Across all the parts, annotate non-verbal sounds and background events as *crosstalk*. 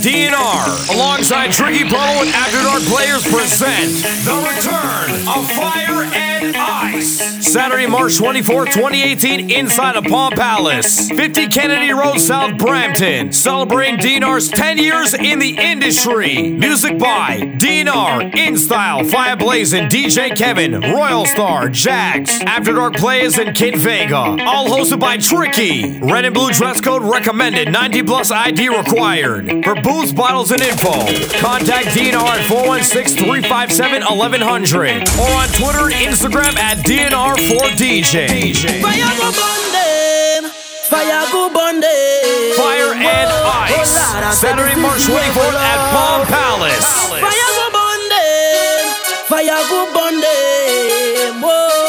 DNR, alongside Tricky Bubble and After Dark Players present The Return of Fire and Ice. Saturday, March 24, 2018, inside of Palm Palace, 50 Kennedy Road, South Brampton. Celebrating DNR's 10 years in the industry. Music by DNR, InStyle, Fire Blazing, DJ Kevin, Royal Star, Jax, After Dark Players, and Kid Vega. All hosted by Tricky. Red and blue dress code recommended, 90 plus ID required. For booths, bottles, and info, contact DNR at 416 357 1100 or on Twitter and Instagram at DNR4DJ. Fire go bonding, fire go bonding. Fire and Ice, Saturday, March 24th at Palm Palace. Fire go bonding, fire go bonding. Whoa,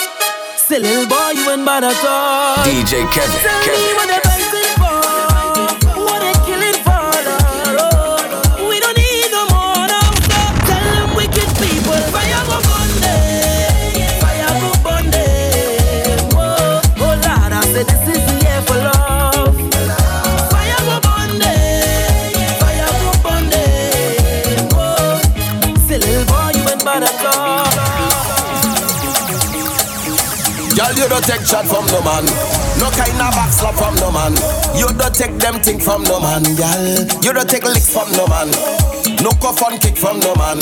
still little boy, you ain't bad at all. DJ Kevin, Tell Kevin, you don't take chat from no man. No kind of backslap from no man. You don't take them thing from no man, girl. You don't take licks from no man. No cuff on kick from no man.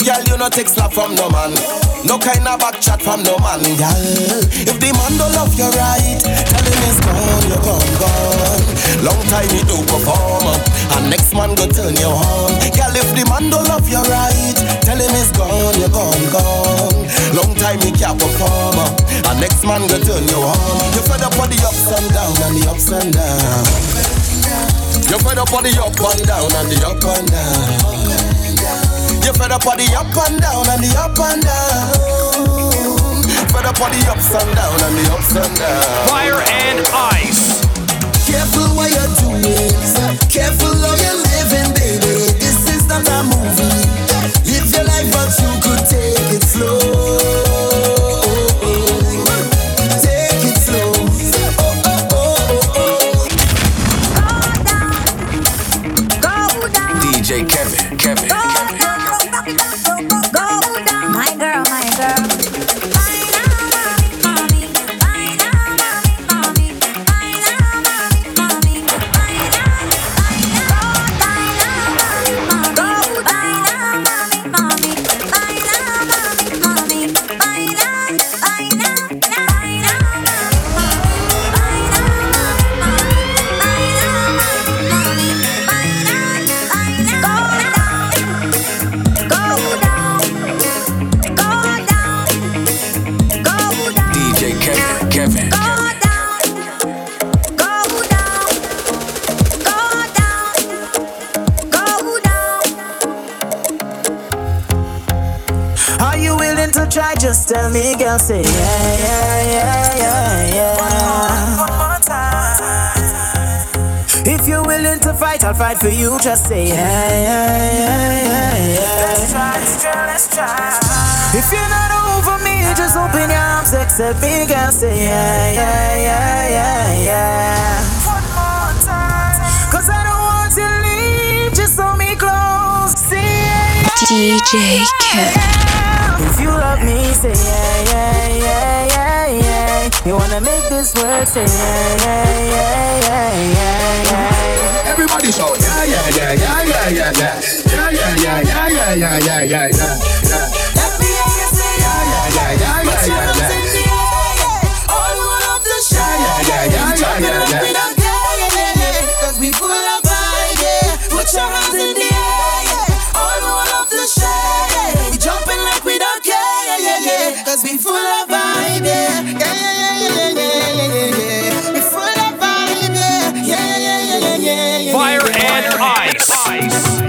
Girl, you don't take slap from no man. No kind of back chat from no man, girl. If the man don't love you right, tell him it's gone, you're gone, gone. Long time you do perform, and next man go turn you on. Girl, if the man don't love you right, tell him it's gone, you're gone, gone. Long time you can't perform, and next man go turn you on. You fed up on the ups and down and the ups and down. You fed up on the up and down and the up and down. You fed up on the up and down and the up and down. Fed up on the ups and down and the ups and down. Fire and Ice. Careful where you make this work, say yeah, yeah, yeah, yeah, yeah, yeah. Everybody shout, yeah, yeah, yeah, yeah, yeah, yeah, yeah. Yeah, yeah, yeah, yeah, yeah, yeah, yeah, yeah, yeah. place.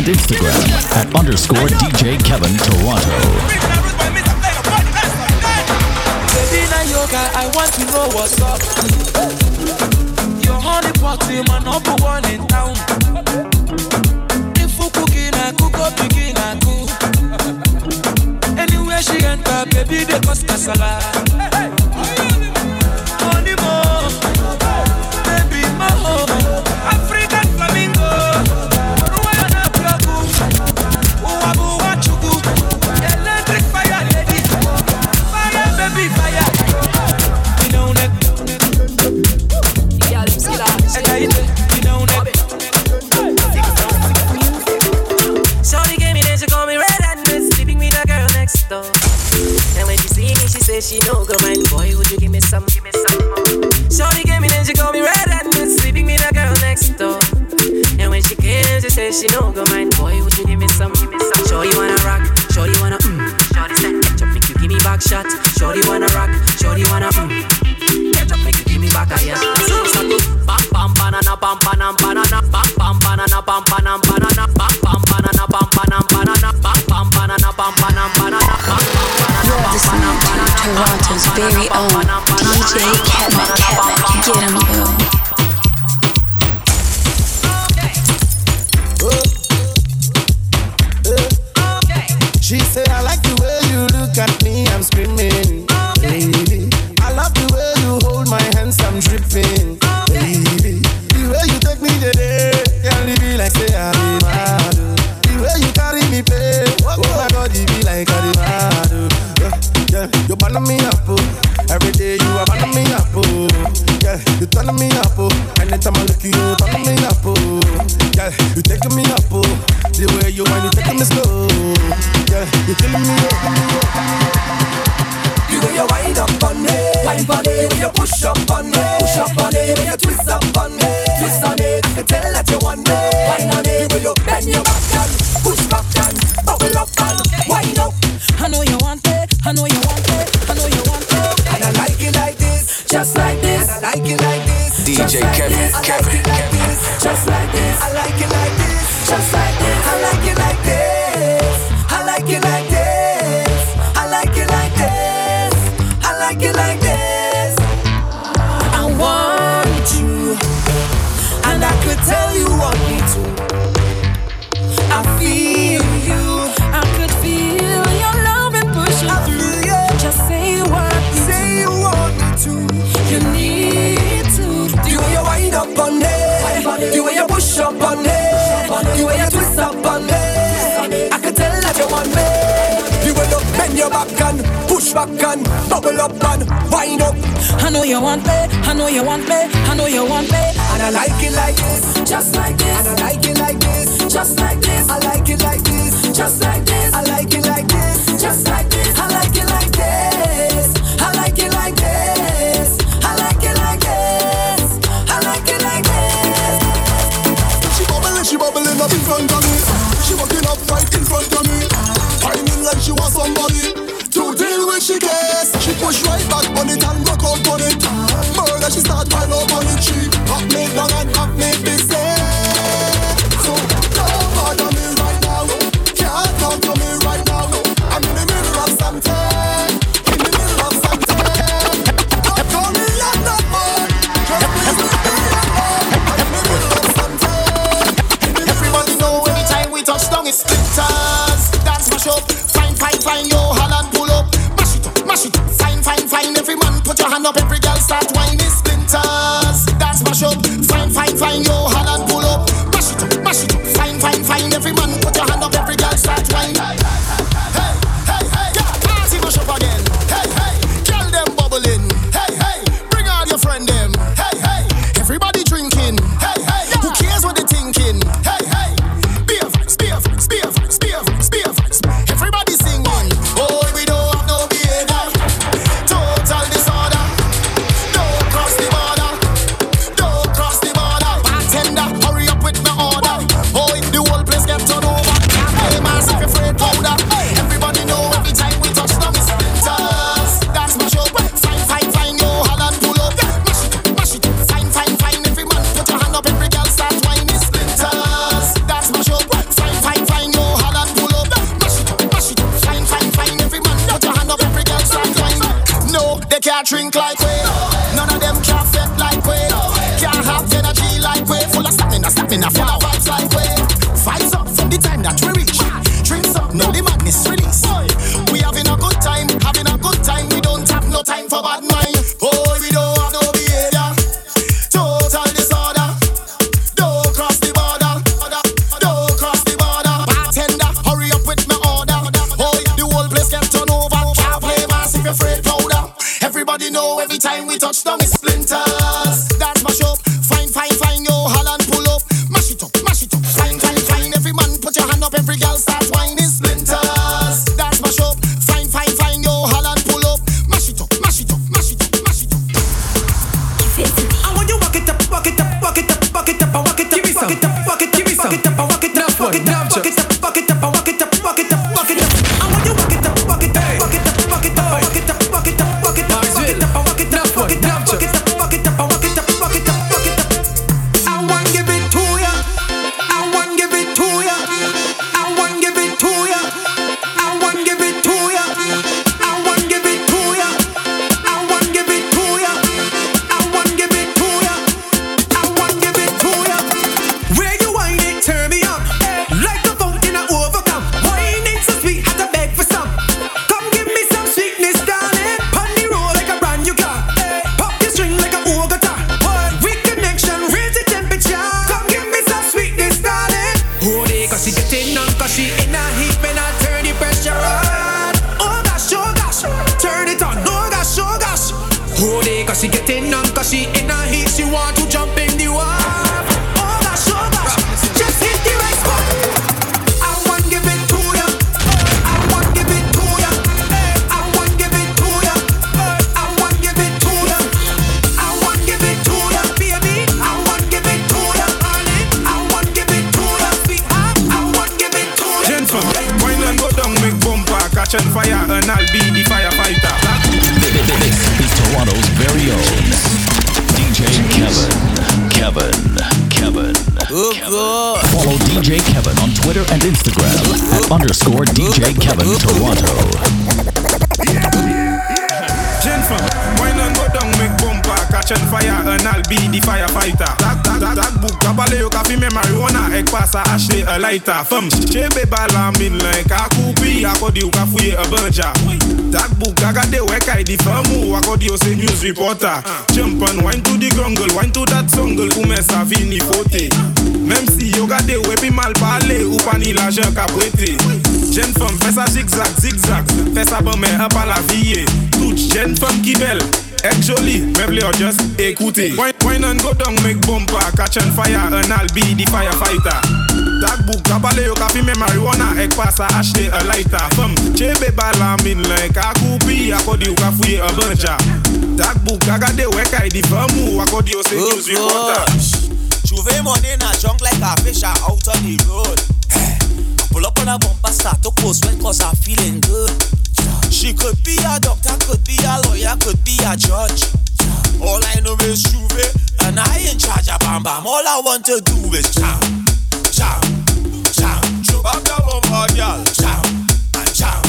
and Instagram at underscore DJ Kevin Toronto. I want to know what's up. Your honey pot is my number one in town. If you cook up, begin, cook. Anywhere she enter, baby, they cause. look at me. booty. Wine, wine and go down, make bumper, catch on fire, and I'll be the firefighter. Tag book, kabale yo kafi me marijuana, ek pasa ashte a lighter. Fam, chebe bala min like a kupi, akodi yo kafuye a bunja. Tag book, agade wekai di famu, akodi yo se use you water. Juve money na drunk like a fish out on the road. Pull up on a bumper, start to post sweat cause I'm feeling good. She could be a doctor, could be a lawyer, could be a judge. All I know is Juve, and I in charge of Bam Bam. All I want to do is jam, jam, jam. Chop up the bomba, girl. Jam, and jam,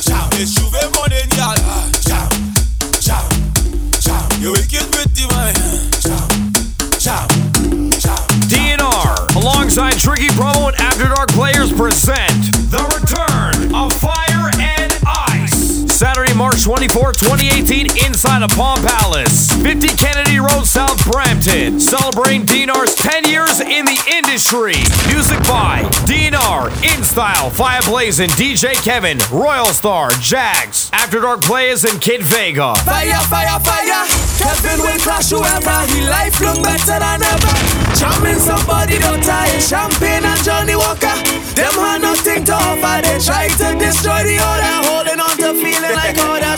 jam. It's Juve morning, girl. Jam, jam, jam. You wicked with the man. Jam, jam, jam. DNR alongside Tricky Promo and After Dark Players present. 24, 2018 inside of Palm Palace, 50 Kennedy Road, South Brampton. Celebrating DNR's 10 years in the industry. Music by DNR, In InStyle, Fireblazin', DJ Kevin, Royal Star, Jags, After Dark Players, and Kid Vega. Fire, fire, fire. Kevin will crush whoever. He life look better than ever. Charming somebody don't tie. Champagne and Johnnie Walker. Them have nothing to offer. They try to destroy the order. Holding on to feeling like order.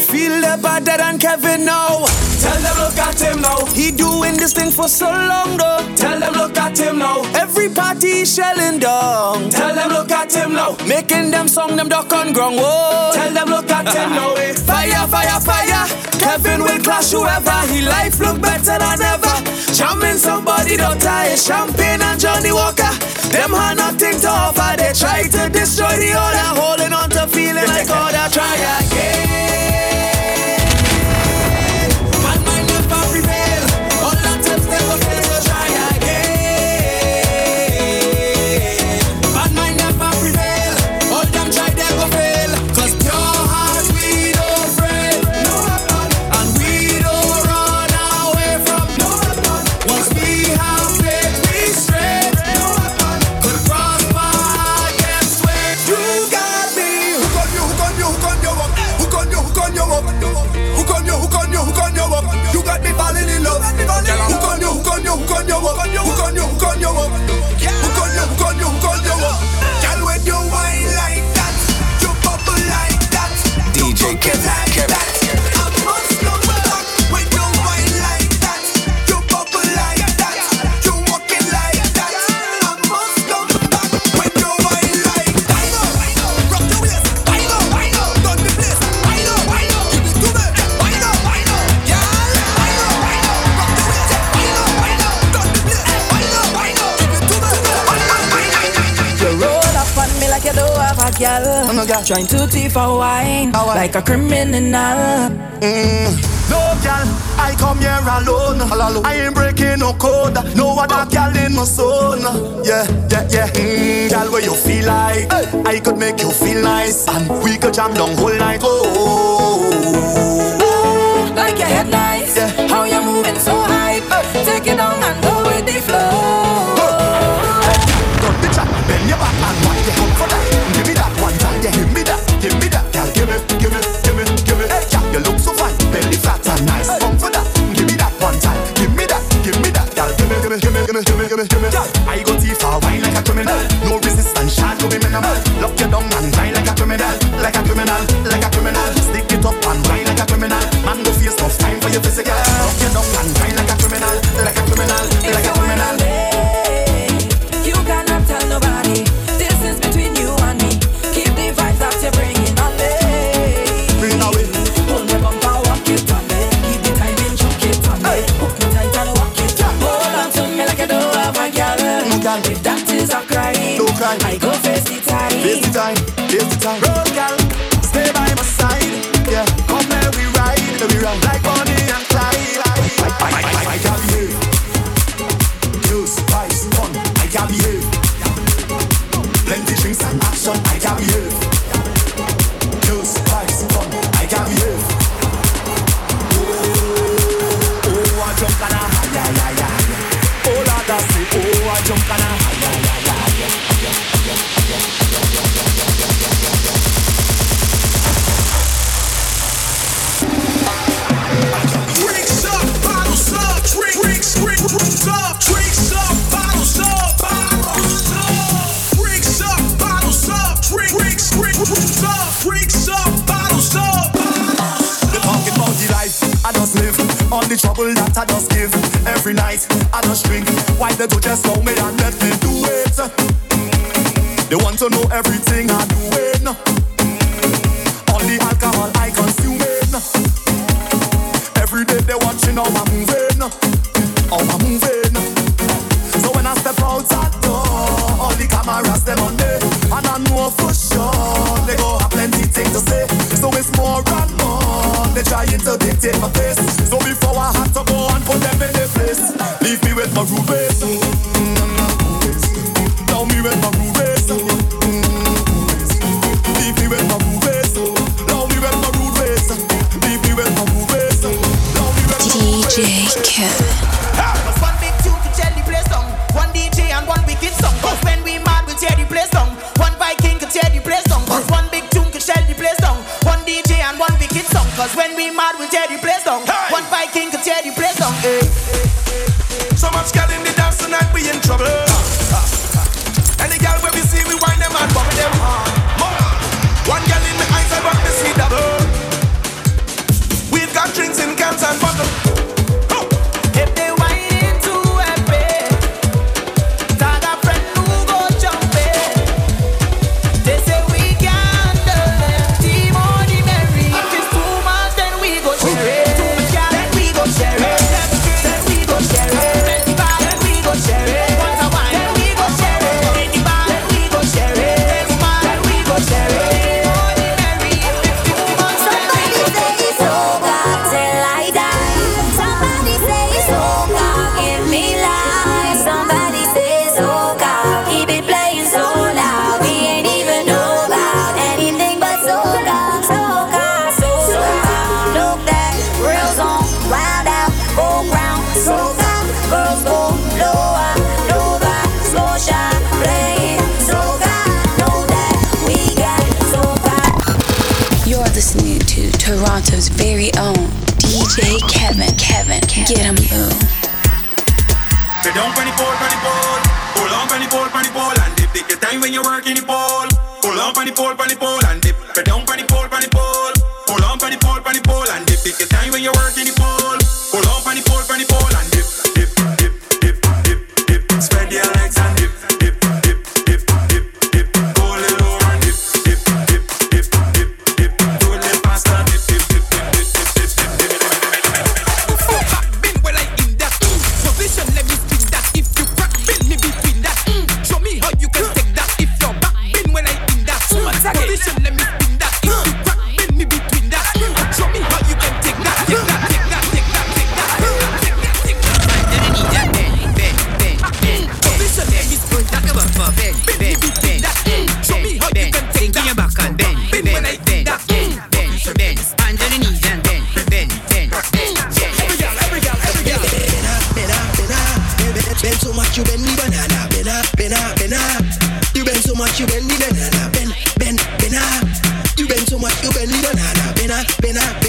feel the better than Kevin now. Tell them look at him now. He doing this thing for so long though. Tell them look at him now. Every party shelling down. Tell them look at him now. Making them song them duck on ground. Whoa. Tell them look at him now. *laughs* Fire, fire, fire. Kevin will clash whoever. He life look better than ever. Charming somebody daughter. It's champagne and Johnnie Walker. Them had nothing to offer. They try to destroy the order. Holding on to feeling like order. Try Trying to thief a wine oh, like a criminal. Mm. No, girl, I come here alone. alone. I ain't breaking no code. No other oh. girl in my zone. Yeah, yeah, yeah. Mm, girl, where you feel like? Hey. I could make you feel nice, and we could jam down whole night. Oh, oh, oh. like your head nice. Yeah. How you moving so high? Hey. Take it down and go.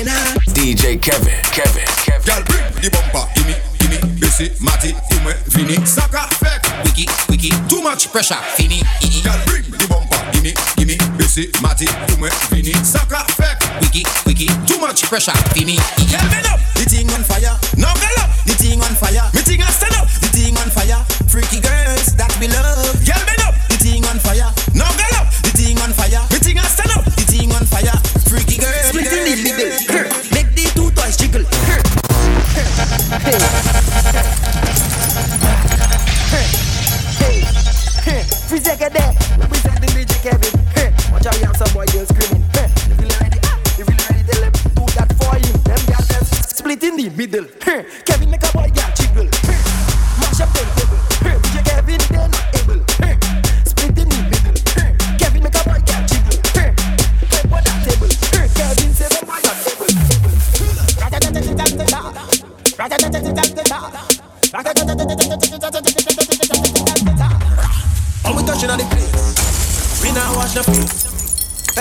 Bend up. DJ Kevin, Kevin, Kevin. Girl, bring the bumper, gimme, gimme, Bessie, Matty, Ume, Vini, Saka, Fek, Wiki, Wiki, too much pressure, Fini, Girl, bring the bumper, gimme, gimme, Bessie, Matty, Ume, Vini, Saka, Fek, Wiki, Wiki, too much pressure, Fini, Girl, bend up, the thing on fire,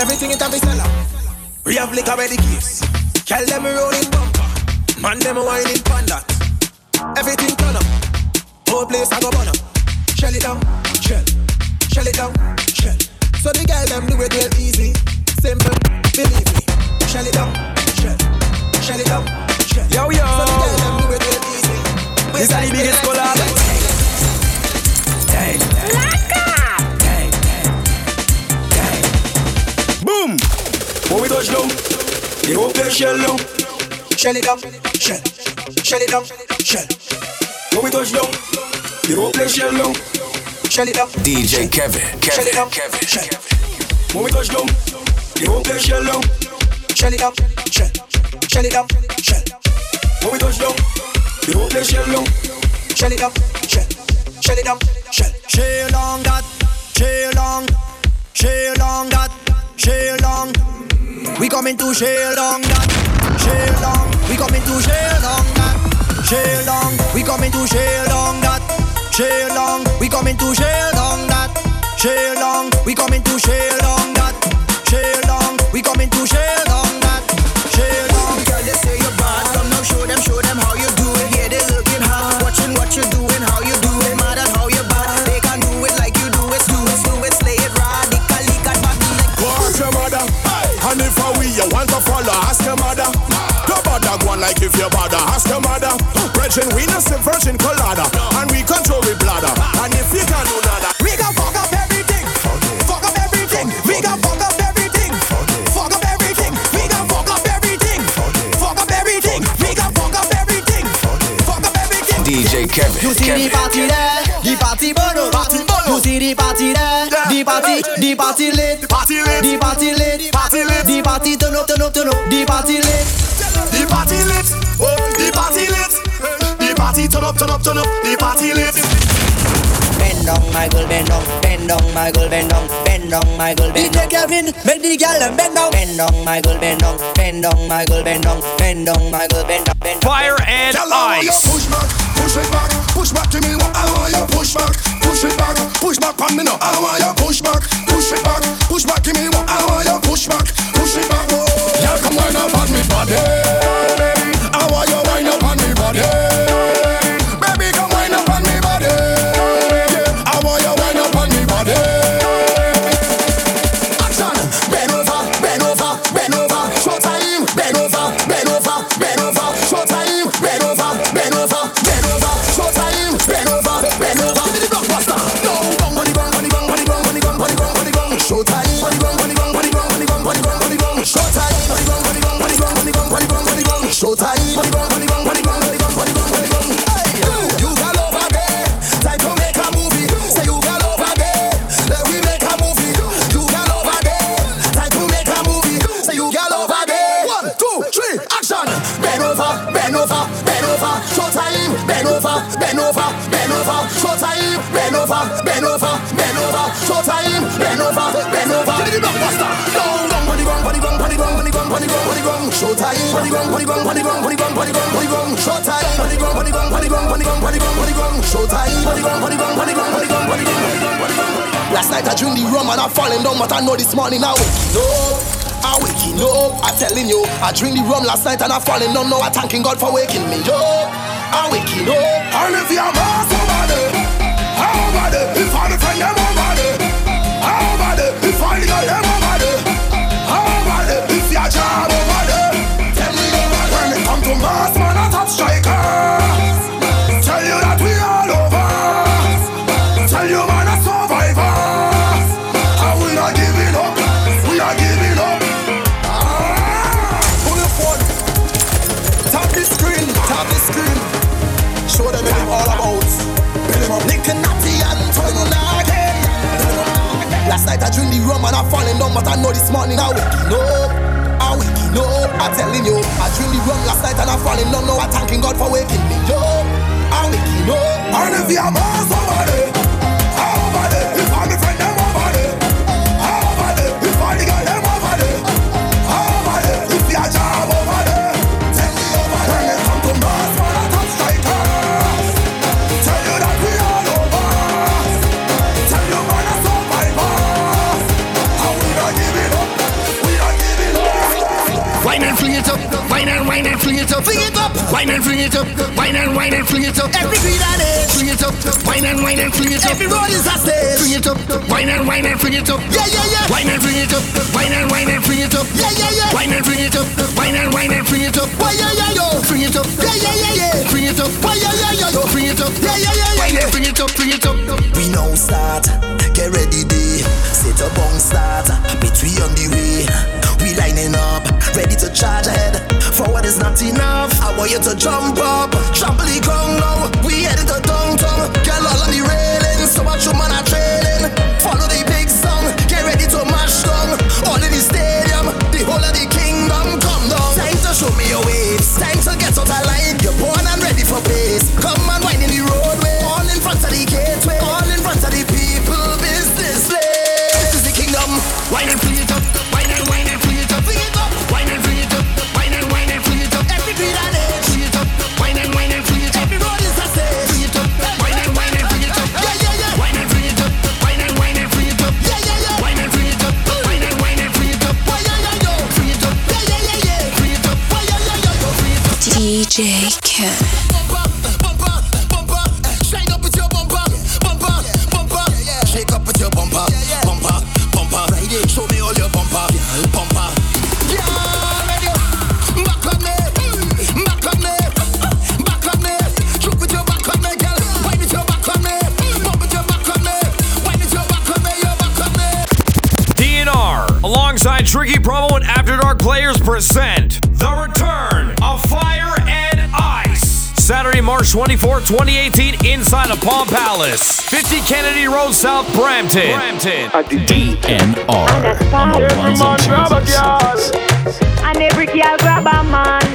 Everything in time is sell out. We have liquor ready case. Tell them we rolling bumper. Man them whining panda. Everything turn up. Whole place I go shell down. Shell it down, shell. Shell it down, shell. When we touch down, the whole place shell down. Shell it down. DJ Kevin, Shell it Kevin, down, Kevin. shell. When we touch down, the whole place shell down. Shell it down, shell. Shell it down, shell. When we touch down, the whole place shell down. Shell it down, shell. Shell it down, shell. Share long that, share long, share long that, share long. We coming to shell down that. Shell down. We coming to shell down that. Shell down. We coming to shell down that. Shell down. We coming to shell down that. Shell down. We coming to shell down that. Shell down. We coming to shell down that. Shell like if you bother, ask your mother. Virgin, we no say virgin colada. And we control we bladder. And if you can do nada, We gon' fuck up everything. Fuck up everything. We gon' fuck up everything. Fuck up everything. We gon' fuck up everything. Fuck up everything. We gon' fuck up everything. Fuck up everything. DJ Kevin, You see the party there, the party bono, party bono. You see the party there, the party, the party lit, party lit, the party lit, party lit, the party turn up, turn up, turn up, the party lit. The party lit. Oh, the party lit. The party turn up, turn up, turn up. The party lit. Bend down, my girl, bend down, bend down, my girl, bend down, bend down, my girl, bend down. DJ Kevin, make the girl them bend down, bend down, my girl, bend down, bend down, my girl, bend down, bend down, my girl, bend down, bend down. Fire and Tell her how you ice. Push back, push it back, push back to me. What I want you push back, push it back, push back on me now. I want you push back, push it back, push back to me. What I want you push back, push it back. Bend over, bend over. Showtime. Bend over, bend over, bend over. Showtime. Bend over, bend over, bend over. Showtime. Bend over, bend over. Down, down, pon the ground, pon the ground, pon the ground, pon the ground, pon the ground, pon the ground. Showtime. Pon the. Last night I drink the rum and I'm falling down, but I know this morning I waking up. I waking up, I telling you. I drink the rum last night and I'm falling down. Now I'm thanking God for waking me up. I'm waking up. And if you're over there, how about it? If I'm the friend, them over there. About it? If I'm the girl, them over there. How about it? If you're job over there. Tell me over when it come to mass man, a I know this morning I waking up. I waking up. I'm telling you, I dreamed the wrong last night and I'm falling down. Now I'm thanking God for waking me up. I waking up. And if you're boss wine and fling it up, wine and wine and fling it up. Every beat on it, fling it up, wine and wine and fling it up. Every road is a stage, fling it up, wine and wine and fling it up. Yeah yeah yeah, wine and fling it up, wine and wine and fling it up. Yeah yeah yeah, wine and fling it up, wine and wine and fling it up. Why yeah yeah yo, fling it up. Yeah yeah yeah yeah, fling it up. Why yeah yeah yo, fling it up. Yeah yeah yeah yeah, wine and fling it up, fling it up. We now start, get ready day. Set up on start, between on the way. We lining up, ready to charge ahead. Forward is not enough. I want you to jump up, trample the ground now. We headed to downtown, girl all on the railing. So much you man are trailing. 4th, 2018, inside of Palm Palace. 50 Kennedy Road, South Brampton. Brampton. DNR. On the grab a twos. And every girl grab a man.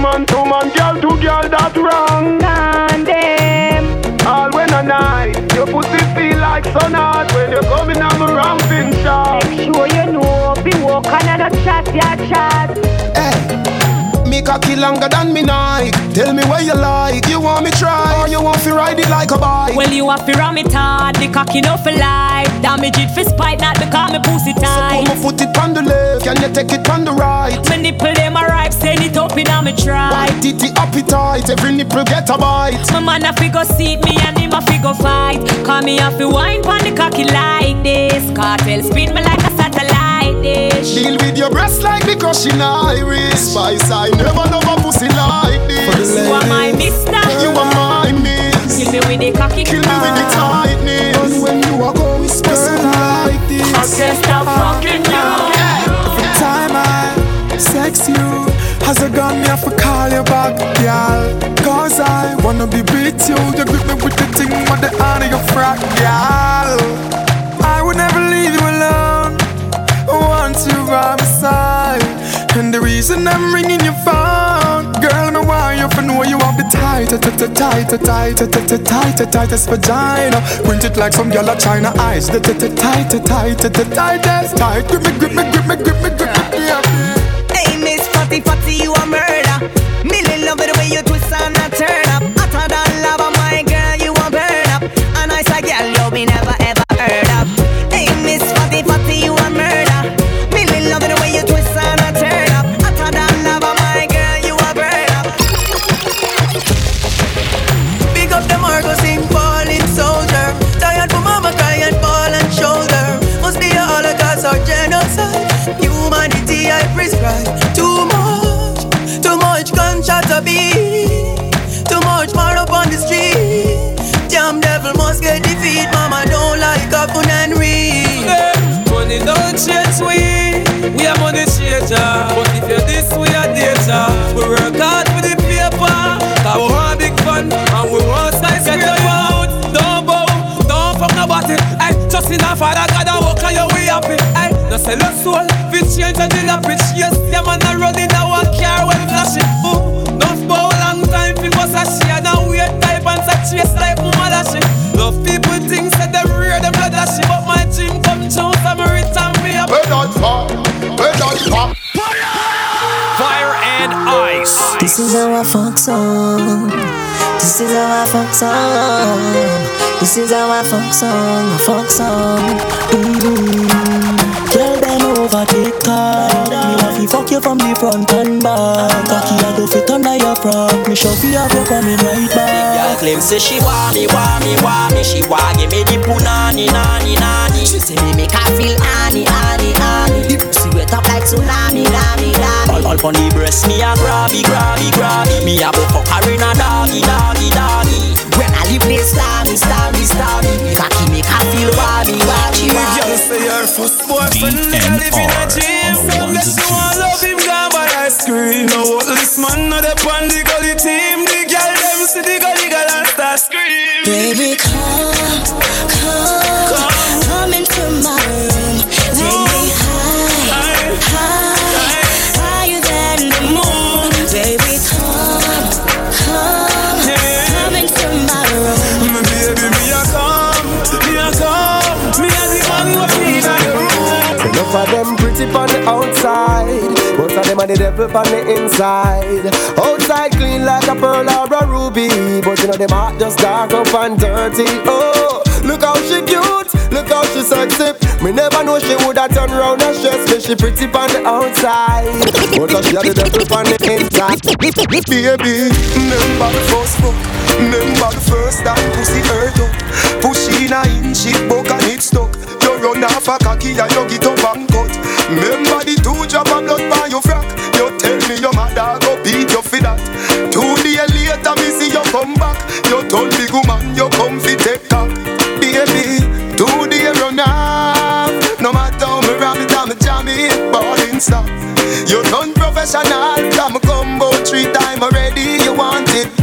Man to man, girl to girl, that wrong. Condemn. All when a night, your pussy feel like sun hot when you're coming on a ramping shot. Make sure you know, be walking and a chat, yeah, chat. Hey. Me cocky longer than me Nike. Tell me where you like. You want me try or you want to ride it like a bike? Well, you have to ram it hard, the cocky no for life. Damage it for spite, not because me pussy tight. So put my foot it on the left, can you take it on the right? Me nipple them a ripe, send it up in a me try. White titty appetite, every nipple get a bite. My man a figure seat me and him a figure fight. Call me a fi wine pon the cocky like this. Cartel spin me like a satellite dish. Deal with your breast like the crushing iris. Spice, I never love a pussy like this. You are my mister. You are my miss. You me with the cocky. Kill me with the tightness. And when you are going whisper like this. I can't stop fucking you. Every time I sex you, as a gun, me have to call you back, girl. Cause I wanna be with you. You grip me them ringing your phone. Girl, me want you for know you have the tighter, tighter, tighter, tighter, tighter, tighter, tightest vagina. Printed like some yellow China eyes. The tighter, tighter, tighter, tightest. Tight, grip me, grip me, grip me, grip me, grip me. Hey, Miss Fatty Fatty, you are murder. Sell your soul, fit change and deal up it. Yes, yeah man, I run in our car when flashing. Ooh, enough bow long time for us a share. Now wait type and such chase like mother she. Love people think say them rear them blood she, but my dream come true, so me return me up. Where does pop? Where does pop? Fire and ice. This is how I fuck song. This is how I fuck song. This is how I fuck song. I fuck song. Mm-hmm. Tell them over Me love you fuck you from the front and back. Cocky I do fit under your front. Me show you have you coming right Girl back. claim say she want me, want me, want me. She want give me the punani, nani, nani. She say me make her feel honey, honey, honey. The pussy wet up like tsunami, dami, dami. All, all pon the breast, me a grabby, grabby, grabby. Me a go fuck her in a doggy, doggy, doggy. When I leave place. Cocky make her feel wabby, wabby, Girl wabby. say her first boyfriend Girl live in a gym Some bless you want love him gone but I scream No what this man not up on the gully team. The girl them see the gully girl and start scream. Baby, come, come, Enough of them pretty on the outside, most of them are the devil on the inside. Outside clean like a pearl or a ruby, but you know them heart just dark up and dirty. Oh, look how she cute, look how she sexy. Me never know she woulda turn round and stress me. She pretty on the outside, but she are the devil on the inside. Baby, remember the first fuck Remember the first time pussy hurt up Push in a inch, it broke and it stuck run off a cocky and you get up and cut. Remember the two drop of blood by your frack You tell me your mother go beat you for that. Two days later me see you come back. You told big woman you come fi take cock. Baby, two days run off. No matter how me ram it, I'm jam it Ballin' stop. You done professional Come combo three time already You want it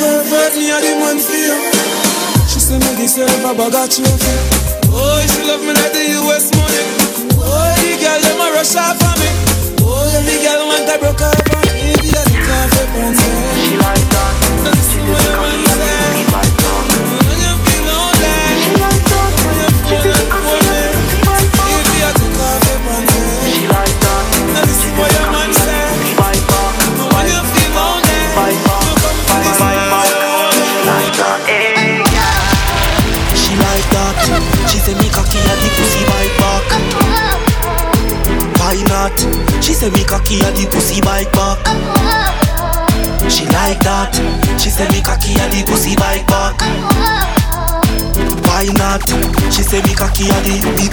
pervert, me a the man for Baba got you. Oh, she love me like the US money. Oh, the girl them a rush off on me. Oh, the girl want to broke off on me. The other can't say me cocky and the pussy bite back. She like that. She say me cocky and the pussy bite back. Why not? She say me cocky and the me,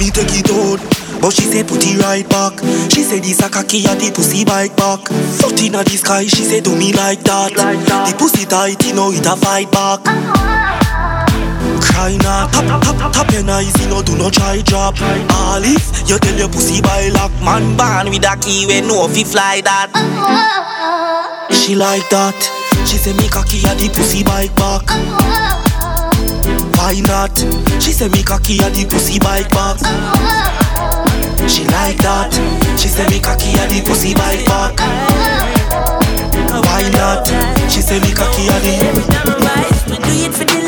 me take it out. But she say put it right back. She say this a cocky and the pussy bite back. Foot inna the sky, she say do me like that. The pussy tight, you know it a fight back. Cry not, tap tap tap your eyes, you know do not try drop. All if you tell your pussy by lock, man born with a key when no fi fly that. She like that. She say me cocky and the pussy bite back. Why not? She say me cocky and the pussy bite back. She like that. She say me cocky and the pussy bite back. Why not? She say me cocky and the. Do it for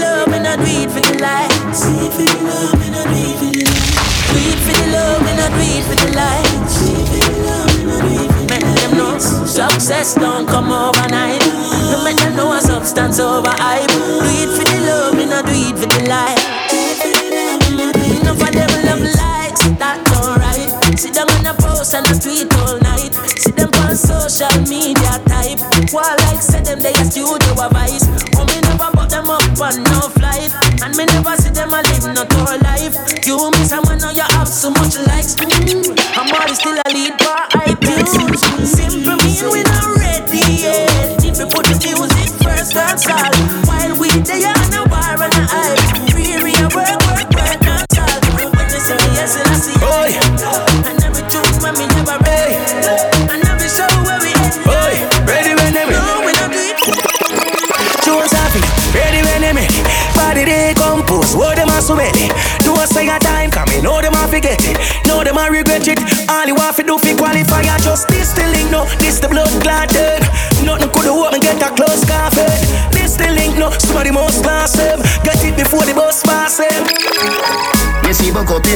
love, do it for the lights. Do it for the love, and I do it for the lights. Do it for the love, and I do it for the lights. Do it for the love, and I do it for the Make them know success don't come overnight. No make them know a substance over hype. Do it for the love, and I do it for the light. Regret it. All you want to do fi qualify, I just this the link, no, this the blood clotted. Nothing could have me get a close coffin. This the link, no, somebody must pass them. Get it before the bus pass them. We see buck up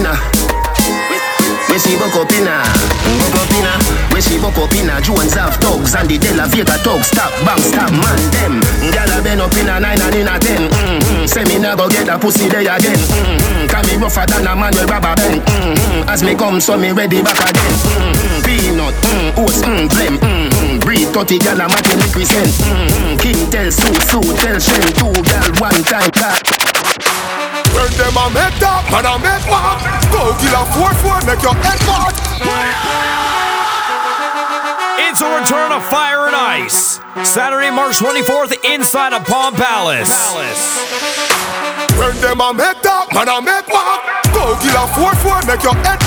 see buck up inna. Jones have thugs and the De La Vega thugs. Stop, bang, stop, man, them. Gyal a been up inna nine and inna ten. Mm-hmm. Say me nah go get a pussy day again. Mm-hmm. Cause me rougher than a man with rubber band. Mm-hmm. As me come, so me ready back again. Mm-hmm. Peanut, mm, oats, mm, blem. Mm-hmm. Breed 30 gyal a match me present. Mm-hmm. King tell Sue, Sue tell Shen. Two gyal one time car. When them a make that, man a make what? Go kill a four four, make your head hot. It's a return of Fire and Ice. Saturday, March 24th, inside of Palm Palace. When them a make that, man a make what? Go kill a four four, make your head.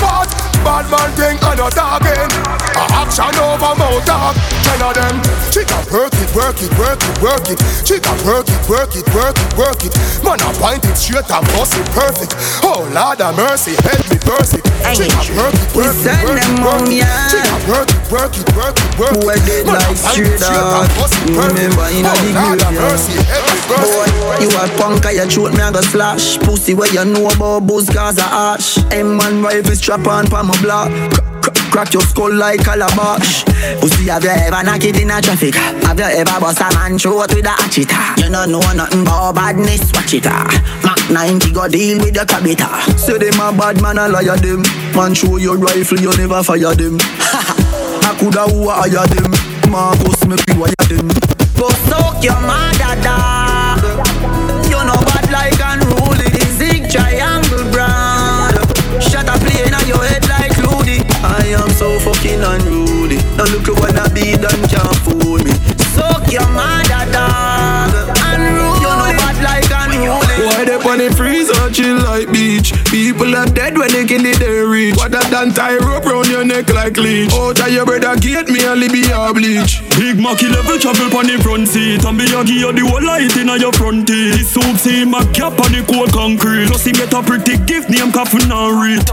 Bad man thing. A action over mouth talk. Ten of them. She can work it, work it, work it, work it. She can work it, work it, work it, work it. Man a point it straight and bust it perfect. Oh Lord of mercy, help me burst it. She can work it, work it, work it, work it. can work it, work it, work it, work it. Man a like straight it straight and out. You perfect. remember a Oh the Lord of mercy, help me Boy, it. you a punk, I throat me I go slash Pussy where you know about booze cause I ash M1 rifle strap on pa my block Crack your skull like calabash Pussy have you ever knock it in a traffic? Have you ever bust a man throat with a hatchet You don't know nothing about badness, watch it ah. Mac 90 go deal with the cabita. Say them a bad man, I liar them. Man show your rifle, you never fire them. *laughs* I coulda who hire them? Marcus make you wire them. Go soak your mother dog. You know bad like unruly The zig triangle so fucking unruly Now look at what I be done can't fool me Soak your mother dog Unruly You know bad like unruly Why they on the freezer chill like beach? people are dead when they kill it, they reach. What that done tie rope round your neck like leech. Out of your brother gate, me only be a bleach. Big Macky level travel on the front seat And me a give you the whole light in your front teeth This soup see my cap on the cold concrete Plus he get a pretty gift name coffin and read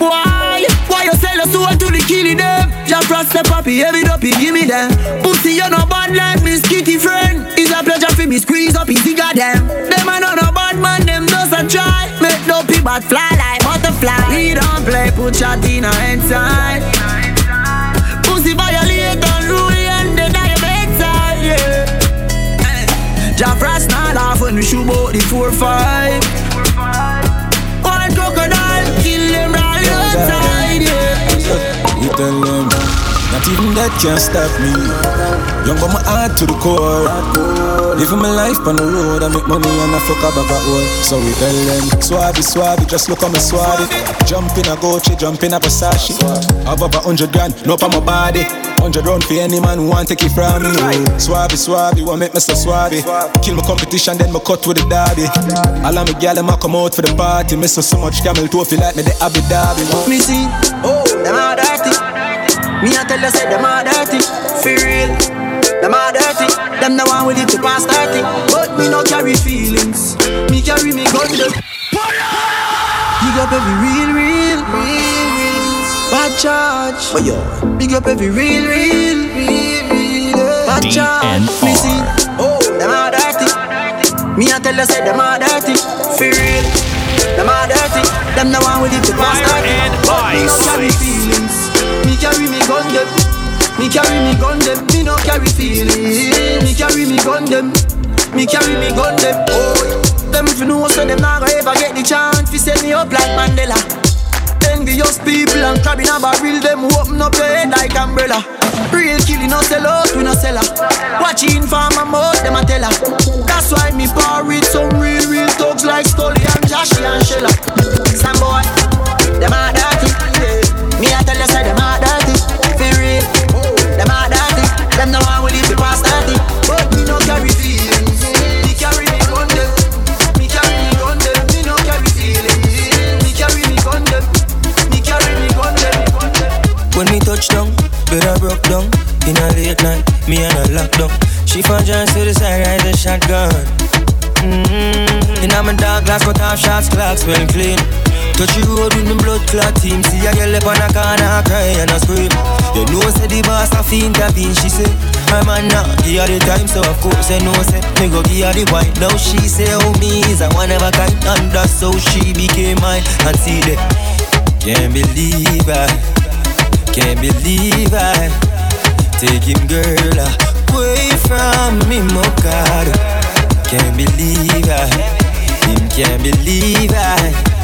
Why? Why you sell your soul to the killing them? Just trust the puppy, heavy dopey, give me them. Pussy, you no bad like Miss Kitty friend. It's a pleasure for me squeeze up his cigar them. Them a no bad man, them just a try. Make no peep, but fly like butterfly. We don't play, put your Tina inside. Pussy violate on rule and they die bedside, yeah eh, Jah Frost not off when we shoot out the 4-5 tell them not even that can stop me. Young but my heart to the core. Living my life on the road, I make money and I fuck up about work. So we tell them, swabby, swabby, just look on me swabby. Jump in a Gucci, jump in a Versace. Have over hundred grand, no on my body. Hundred round for any man who want take it from me. Swabby, swabby, want make me so swabby. Kill my competition, then me cut with the daddy. All of me gal, them come out for the party. Miss so so much camel toe, feel like me the Abu Dhabi. Me see, oh, them are dirty. Me a tell you say them are dirty, for real. Them are dirty, them the one with it to pass 30. But me no carry feelings, me carry me gun them. Big up every real, real, real, real. Bad charge, but yo. Big up every real, real, real, real. Bad charge, me see. Oh, them are dirty. Me a tell you say them are dirty, for real. Them are dirty, them the one with it to pass 30. But me no carry feelings. Carry me gun them. Me carry me gun them. Me no carry feelings. Me carry me gun them. Me carry me gun them. Oh, them if you know so them not ever get the chance to set me up like Mandela. Envious people and crab in a barrel, them open up your head like umbrella. Real killing no sell out, we no sell her. Watching for my mouth, them a tell her. That's why me par with some real, real thugs like Scully and Joshy and Shella. Some boy, them a dirty. Me a tell you say them a dirty, them no one will leave the past dirty. But me no carry feelings, me carry me gun them. Me carry me gun them, me no carry feelings. Me carry me gun them, me carry me gun them. When me touch down, better broke down. In a late night, me and a lockdown. She found just to the side, ride the shotgun. Mm-hmm. In a my dark glass, cut off shots, clocks well clean. Touch the road with me blood clot team. See a girl up on a corner, cry and a scream. You know, say the boss a fiend intervene. She say, I'm a now, give her the time, so of course I know, say, me go give her the wine. Now she say, oh, me is a one of a kind, and that's how she became mine. And see that, can't believe I, can't believe I, take him girl away from me, God. Can't believe I, him can't believe I.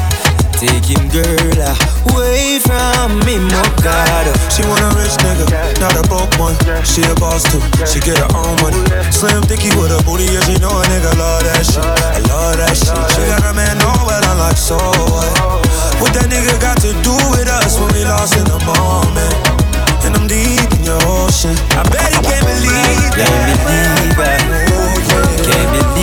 Take him girl away from me, my God. She want a rich nigga, not a broke one. She a boss too, she get her own money. Slim thicky with a booty, yeah, she know a nigga love that shit. I love that shit. She got a man know well, I'm like, so what? What that nigga got to do with us when we lost in the moment? And I'm deep in your ocean. I bet he can't believe that. Can't believe that. Can't believe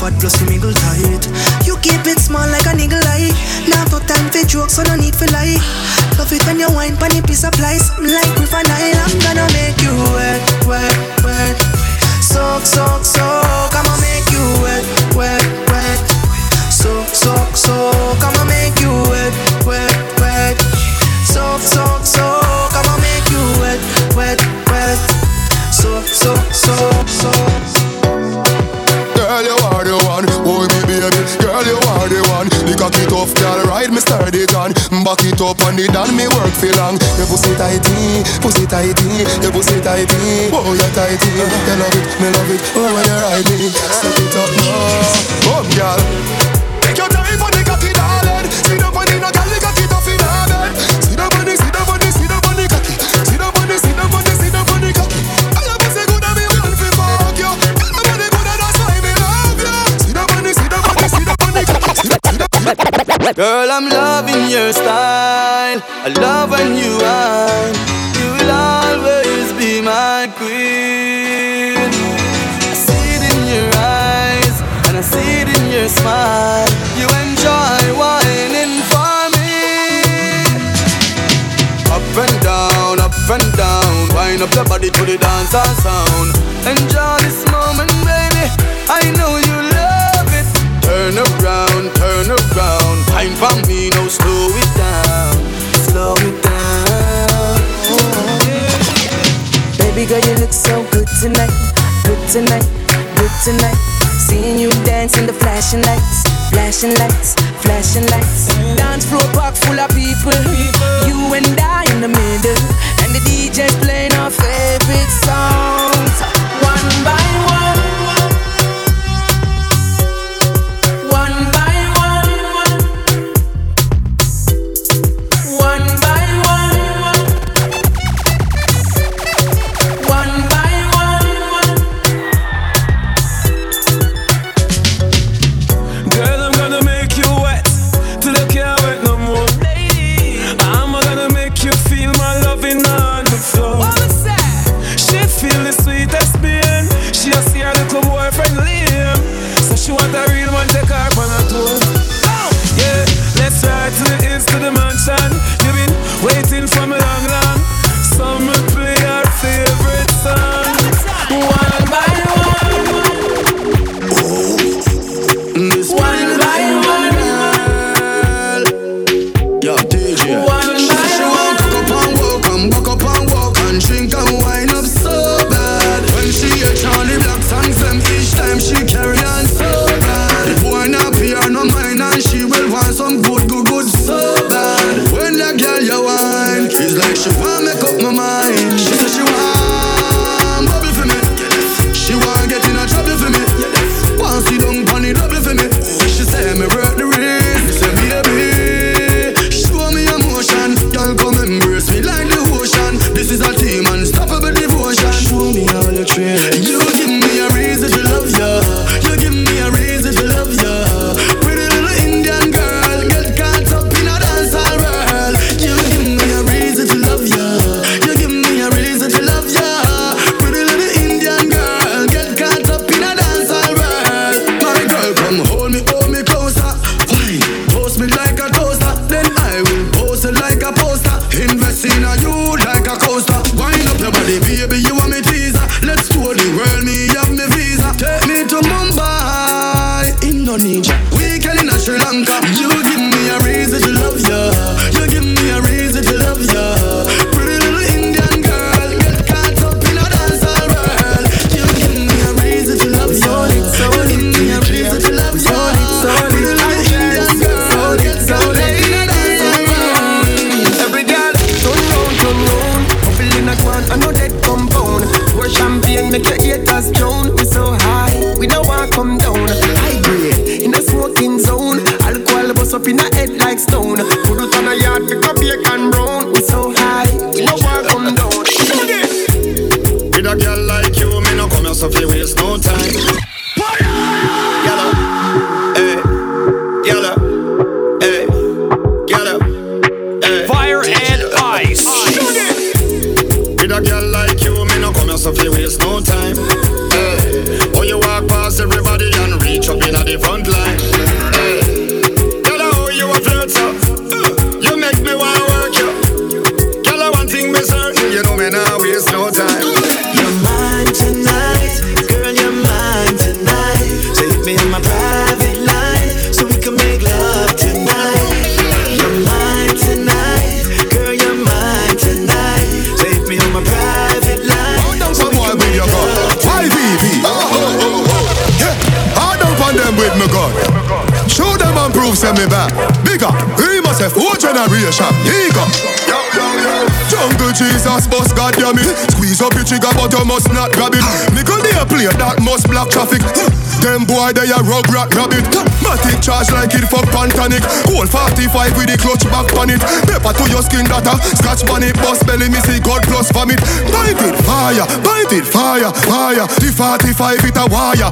fat plus you mingle tight. You keep it small like a niggle like Now no time for jokes, so no need for lie. Love it when you wine, pan piece of plies Like with an I'm gonna make you wet, wet, wet. Soak, soak, soak up on it and me work for long. Your pussy tighty, pussy tighty, your pussy tighty. Oh, you're tighty. You love it, me love it. Oh, when you ride me, step it up now. Come, girl. Take your time for the cocky, darling. See the body, no girl, the cocky tough in her bed. See the body, see the body, see the body, cocky. See the body, see the body, see the body, cocky. Girl, I'm loving your style. I love when you are. You will always be my queen. I see it in your eyes and I see it in your smile. You enjoy whining for me. Up and down, up and down. Wind up your body to the dance sound. Enjoy this moment, baby. I know you love it. Turn around, turn around. Time for me, no slow it down. Girl, you look so good tonight, good tonight, good tonight. Seeing you dance in the flashing lights, flashing lights, flashing lights. Dance floor park full of people, you and I in the middle, and the DJ playing our favorite song. five it a wire.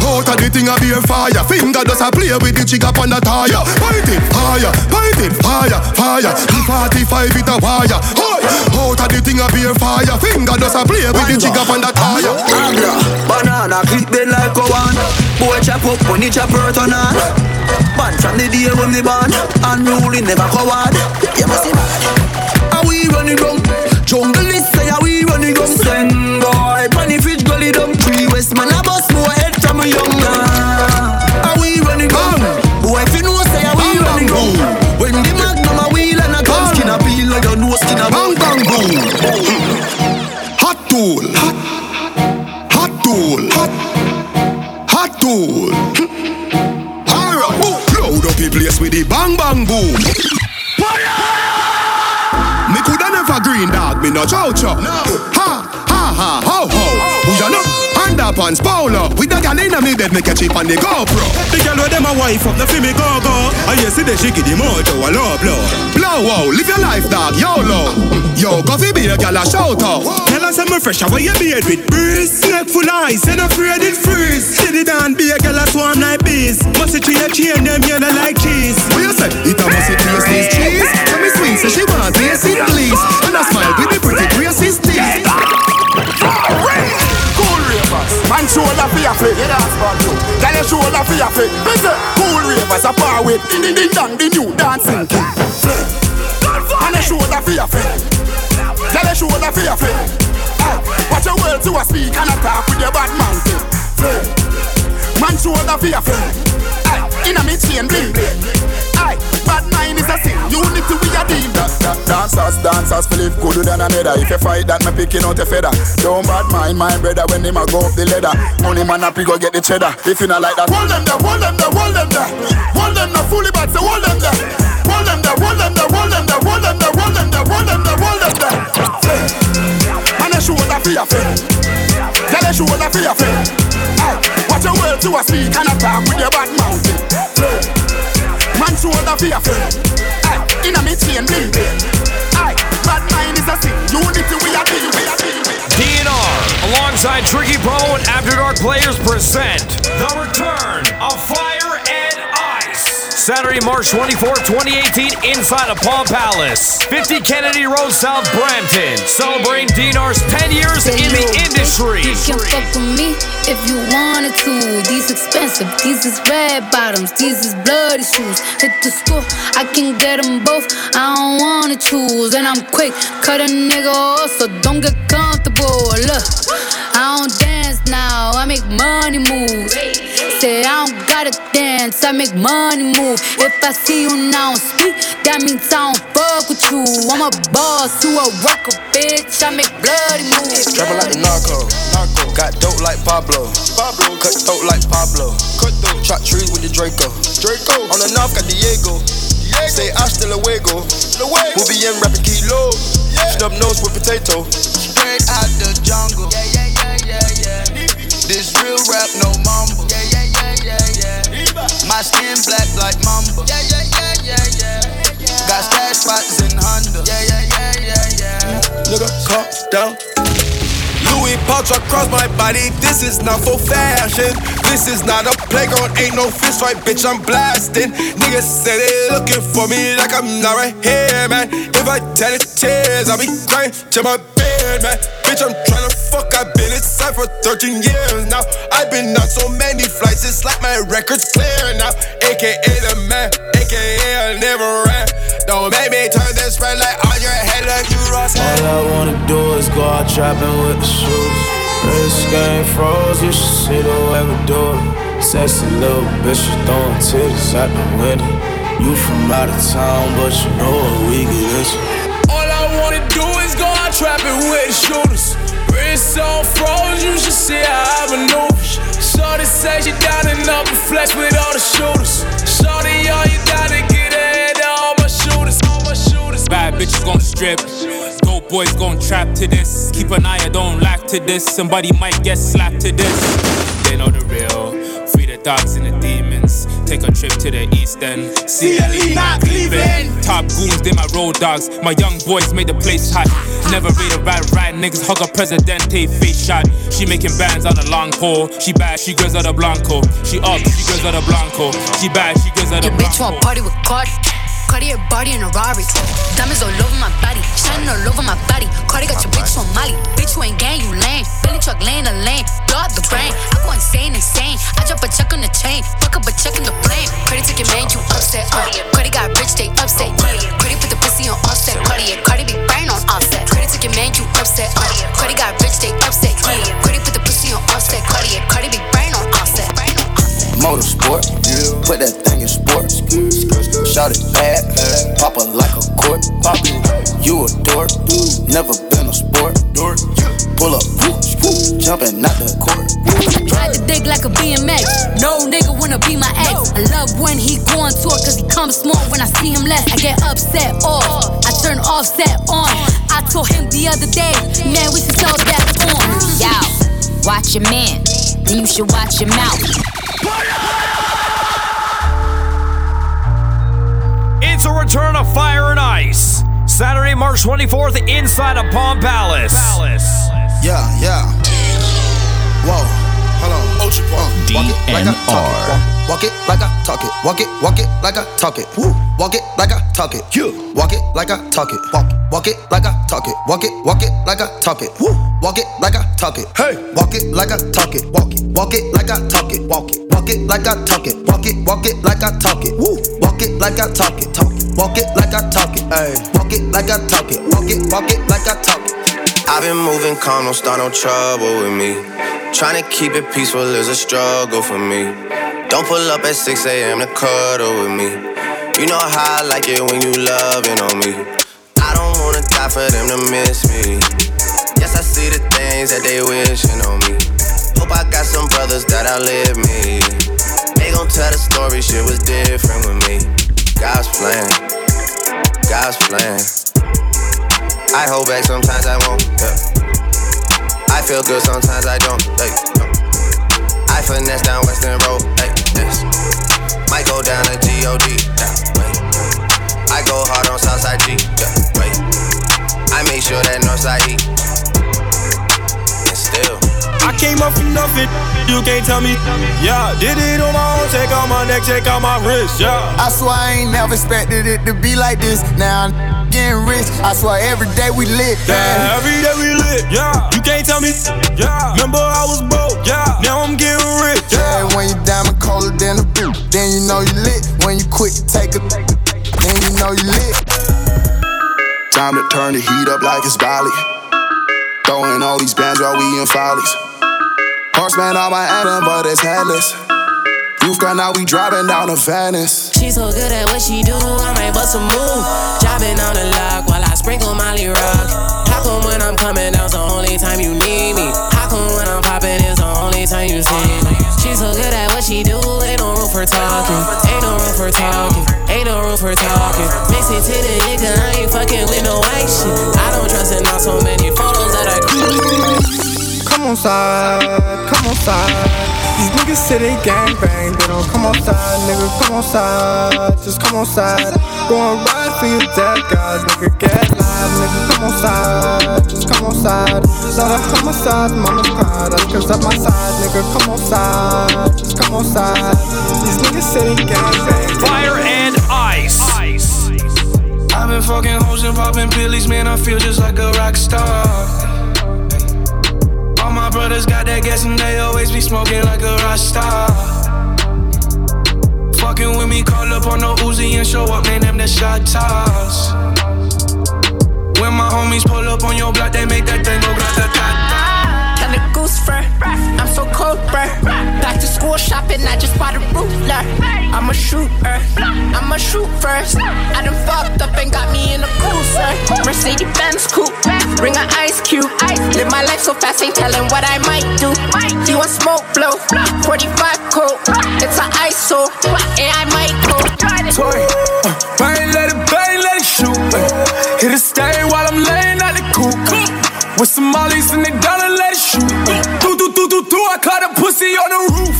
Out of the thing a be fire. Finger does a play with the jigger on the tire. Point it higher, point it higher, fire. Forty five it a wire. Out of the thing a be fire. Finger does a play with the jigger on the tire. Agra, banana clip them like a one. Boy chop up when you chop hurt on on. Ban from the day when they ban. Unruly never coward. You must be mad. Are we running wrong? Head from a young Are we running down? Boy if you know say are we running down? When the magnum a wheel and a gun Skin a peel like your nose skin a bang bang boom. Hot tool. Hot Hot tool. Hot. Hot tool. Alright Load up the place with the bang bang boom. Me coulda never green dog, me no chow chow. Ha Underpants polo With the gal inna me bed, me catch it on the GoPro The girl where them a wife up, the me go go. I hear see the shiki the mojo a low blow. Blow wow, live your life dog, YOLO Yo, go fi be a gal a shout out Tell us I'm fresh, how you beard with breeze. Snake full eyes, ain't afraid it freeze. The down, be a girl a swarm like bees. Must it tree a chain, them yellow like cheese. What you say? It a must it taste this cheese Tell me sweet, say she want taste it please And I smile with the pretty racist man shoulder for your feet. Yeah, that's bad too. Tell your shoulder for your. Me say, cool ravers a far with ding ding ding dong, the new dancing king. Man a shoulder for your feet. Tell your shoulder for your feet. Hey, ah, watch your words to a speak and a talk with your bad man. thing. Man shoulder for your feet. Hey, inna me chain bling bling. Bad mind is a sin. Unity we a deal. Dancers, dancers, Philip good than another. If you fight that, me picking out a feather. Don't bad mind my brother when him a go up the ladder. Money man up, he go get the cheddar. If you not like that, hold them there, hold them there, hold them there. Hold them there, fully bad, so hold them there. Hold them there, hold them there, hold them there, hold them there, hold them there, hold them there, hold them there. Man, a shoulder for your feet. Tell a shoulder for your feet. Hey, watch your words to a speak and a talk with your bad mouth. Man, for your feet. Hey, inna me chain. Hey, bad mind is a sin. Unity we a a deal. DNR, alongside Tricky Pro and After Dark players present The Return of. Saturday, March 24, 2018, inside of Palm Palace. 50 Kennedy Road, South Brampton. Celebrating DNR's 10 years in the industry. You can fuck with me if you wanted to. These expensive, these is red bottoms, these is bloody shoes. Hit the school, I can get them both. I don't wanna choose, and I'm quick. Cut a nigga off, so don't get comfortable. Look, I don't dance now, I make money move. Say I don't gotta dance, I make money move. If I see you now speak, that means I don't fuck with you. I'm a boss, you a rocker, bitch. I make bloody moves. Trapping like the narco. narco. Got dope like Pablo. Pablo. Cut throat like Pablo. Cut throat. Chop trees with the Draco. Draco. On the north got Diego. Diego. Say hasta luego. luego. We'll be in rapping kilo. Yeah. Snub nose with potato. Straight out the jungle. Yeah, yeah, yeah, yeah, yeah. This real rap, no mumble. My skin black like mamba. Yeah, yeah, yeah, yeah, yeah. Got stash spots in Honda. Yeah, yeah, yeah, yeah, yeah. Nigga, calm down. Louis pouch across my body. This is not for fashion. This is not a playground. Ain't no fist fight, bitch. I'm blasting. Niggas say they looking for me like I'm not right here, man. If I tell it tears, I'll be crying to my man. Bitch, I'm tryna fuck. I've been inside for 13 years now. I've been on so many flights. It's like my record's clear now. AKA the man. AKA I never ran. Don't make me turn this red light on your head like you Ross. All I wanna do is go out trapping with the shoes. Wrist game froze, you should see the way we do it. Sexy little bitch, you throwing titties out the window. You from out of town, but you know what we get into. Trapping with the shooters. Wrist on froze, you should see how I maneuver. Shorty say she down and up and flex with all the shooters. Shorty, all you gotta get ahead of all my shooters. All my shooters. Bad bitches gon' strip. Dope boys gon' trap to this. Keep an eye, I don't lack to this. Somebody might get slapped to this. They know the real. Free the dogs and the demons. West. Take a trip to the east end. CLE, not Cleveland. Top goons, they my road dogs. My young boys made the place hot. Never rate a ride, right niggas hug a presidente face shot. She making bands on a long pole. She bad, she goes out of Blanco. She up, she goes out of Blanco. She bad, she goes out of Your bitch Blanco. want party with Cardi. Cardi her body in a Rari. Diamonds all over my body, shining all over my body. Cardi got your bitch on Molly. Bitch, you ain't gang, you lame. Billy truck laying the lane. Blow up the brain. I go insane, insane. I drop a check on the chain. Fuck up a check in the flame. Cardi took your man, you upset. Uh. Cardi got rich, they upset. Yeah. Cardi put the pussy on offset. Cardi, yeah. Cardi be brain on offset. Cardi took your man, you upset. Uh. Cardi got rich, they upset. Yeah. Cardi put the pussy on offset. Cardi, yeah. Cardi be brain on offset. Brain on offset. Motorsport, put that thing in sports. Shout it bad, pop it like a court. You a dork, never been a sport. Pull up, jumping out the court. Tried to dig like a BMX. No nigga wanna be my ex. I love when he go on tour cause he comes small when I see him less. I get upset off. I turn offset on. I told him the other day, man, we should sell that on. Yo, watch your man, then you should watch your mouth. It's a return of Fire and Ice. Saturday, March 24th, inside of Palm Palace. Palace. Yeah, yeah. Whoa, hold on. Ultra uh, walk it like I talk it. Walk, walk it like I talk it. Walk it, walk it like I talk it. Woo. Walk it like I talk it. You. Walk it like I talk it. Walk, walk it like I talk it. Walk it, walk it like I talk it. Woo. Walk it like I talk it. Hey. Walk it like I talk it. Walk it, walk it like I talk it. Walk it, walk it like I talk it. Walk it, walk it like I talk it. Woo. Walk it like I talk it. Talk it. Walk it like I talk it. Hey. Walk it like I talk it. Walk it, walk it like I talk it. I've been moving calm, don't start no trouble with me. Trying to keep it peaceful is a struggle for me. Don't pull up at 6 a.m. to cuddle with me. You know how I like it when you loving on me. I don't wanna die for them to miss me. Yes, I see the things that they wishing on me. Hope I got some brothers that outlive me. Tell the story, shit was different with me. God's plan, God's plan. I hold back, sometimes I won't. Yeah. I feel good, sometimes I don't. Hey, no. I finesse down Weston Road. Hey, yes. Might go down to God. Yeah, I came nothing, you can't tell me. Yeah, did it on my own, check out my neck, check out my wrist, yeah. I swear I ain't never expected it to be like this. Now I'm getting rich. I swear every day we lit. Yeah, every day we lit, yeah. You can't tell me, yeah. Remember I was broke, yeah. Now I'm getting rich, Yeah, when you diamond colder than a boot, then you know you lit. When you quit to take a, then you know you lit. Time to turn the heat up like it's Bali. Throwing all these bands while we in follies. Horseman on my anthem, but it's headless. You've got now we driving down to Venice. She's so good at what she do, I might bust a move. Driving on the lock while I sprinkle Molly Rock. How come when I'm coming down's the only time you need me? How come when I'm popping is the only time you see me? She's so good at what she do, ain't no room for talking. Ain't no room for talking. Ain't no room for talking. Mix it to the nigga, I ain't fucking with no white shit. I don't trust in not so many photos that I Come on side, come on side. These niggas say they gang bang, they don't come outside, nigga. Come on side, just come on side. Go and ride for your dead guys, nigga. Get live, nigga. Come on side, just come on side. Not a homicide, mama's cry. That's cause of my side, nigga. Come on side, just come on side. These niggas say they gang bang. Fire and ice. I've been fucking hoes and popping pillies, man. I feel just like a rock star. All my brothers got that gas and they always be smoking like a rasta. Fucking with me, call up on the Uzi and show up, man, them the shot toss. When my homies pull up on your block, they make that thing go grata Kind of goose fur. I'm so cold, bruh. Back to school shopping, I just bought a ruler. I'm a shooter. I'm a shoot first. I done fucked up and got me in a cruiser. Mercedes Benz coupe. Bring an ice cube. Ice Live my life so fast, ain't telling what I might do. You want smoke blow? 45 coat. It's an ISO. And I might go. Toy, uh, bang, let it bang, let it shoot. Uh, hit a stain while I'm laying at the coop. With some mollies and they down pussy on the roof.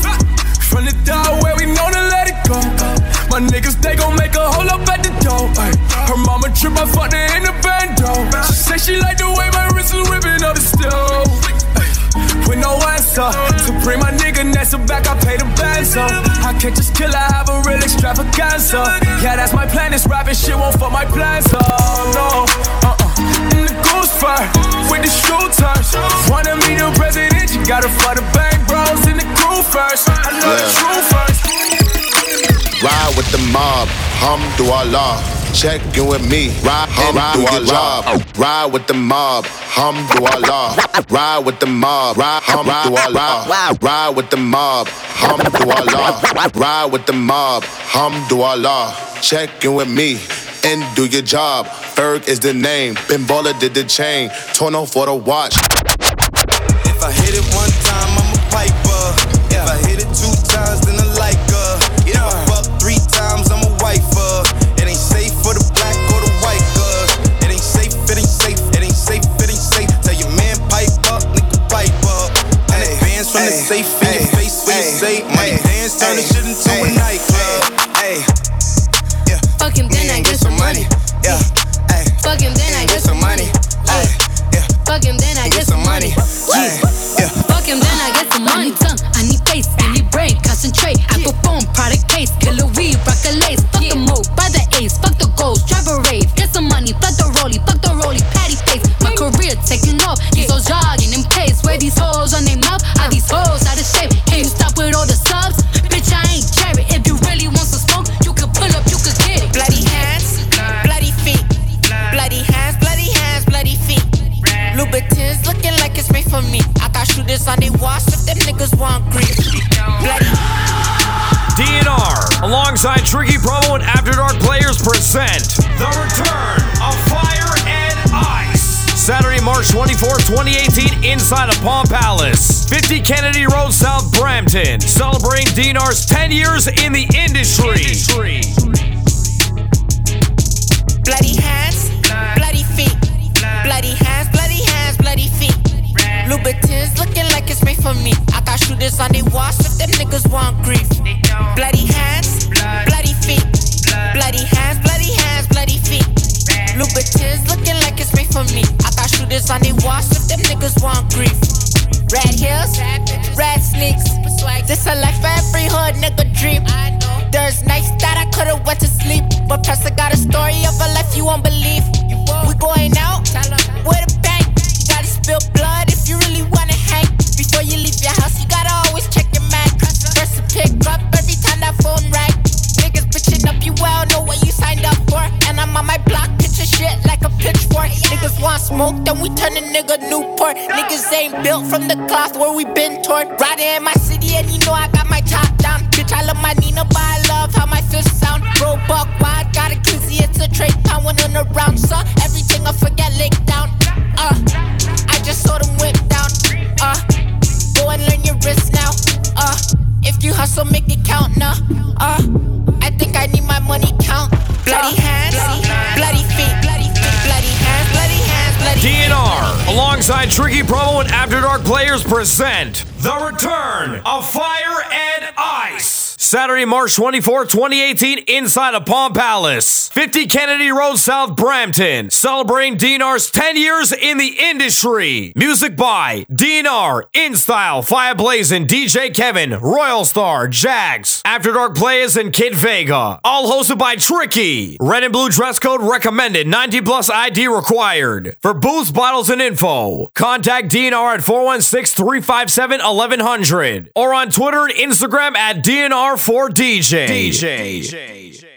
From the doorway, we know to let it go. My niggas, they gon' make a hole up at the door. Her mama trip, I fucked her in the bando. She say she like the way my wrist is ripping up the stove. With no answer, supreme my nigga, that's back, I pay the benzo. I can't just kill, I have a real extravaganza. Yeah, that's my plan, this rapping shit won't fuck my plans up. Oh, no, uh uh-uh. uh. In the goose fire with the shooters. Wanna meet the president, you gotta fight the band first. I know yeah. the truth first. Ride with the mob, hum do Allah. Check in with me, ride, hum do Allah. Ride with the mob, hum do Allah. Ride with the mob, ride, hum do Allah. Ride with the mob, hum do Allah. Ride with the mob, hum do Allah. Check in with me and do your job. Ferg is the name. Ben Baller did the chain. Tourneau for the watch. 2018, inside of Palm Palace. 50 Kennedy Road, South Brampton. Celebrating DNR's 10 years in the industry. Bloody hands, bloody feet. Bloody hands, bloody hands, bloody feet. Louboutins looking like it's made for me. I got shooters on they walls if them niggas want grief. Bloody hands, bloody feet. Bloody hands, bloody hands, bloody feet. Louboutins looking like it's made for me. I shooters on they walls if them niggas want grief. Red heels, red sneaks. This a life for every hood nigga dream. There's nights that I could've went to sleep, but I got a story of a life you won't believe. We going out with a Niggas want smoke, then we turn a nigga Newport. Niggas ain't built from the cloth where we been torn. Riding in my city, and you know I got my top down. Bitch, I love my Nina, but I love how my fist sound. Bro, buck wide, got a kizzy, it's a trade pound. When on around, so everything I forget lick down. Uh, I just saw them whip down. Uh, go and learn your wrist now. Uh, if you hustle, make it count now. Uh, I think I need my money count. DNR, alongside Tricky Promo and After Dark Players present The Return of Fire and Ice. Saturday, March 24, 2018, inside of Palm Palace. 50 Kennedy Road, South Brampton. Celebrating DNR's 10 years in the industry. Music by DNR, In Style, Fire Blazing, DJ Kevin, Royal Star, Jags, After Dark Players, and Kid Vega. All hosted by Tricky. Red and blue dress code recommended. 90 plus ID required. For booths, bottles, and info, contact DNR at 416 357 1100 or on Twitter and Instagram at for DJ. DJ. DJ.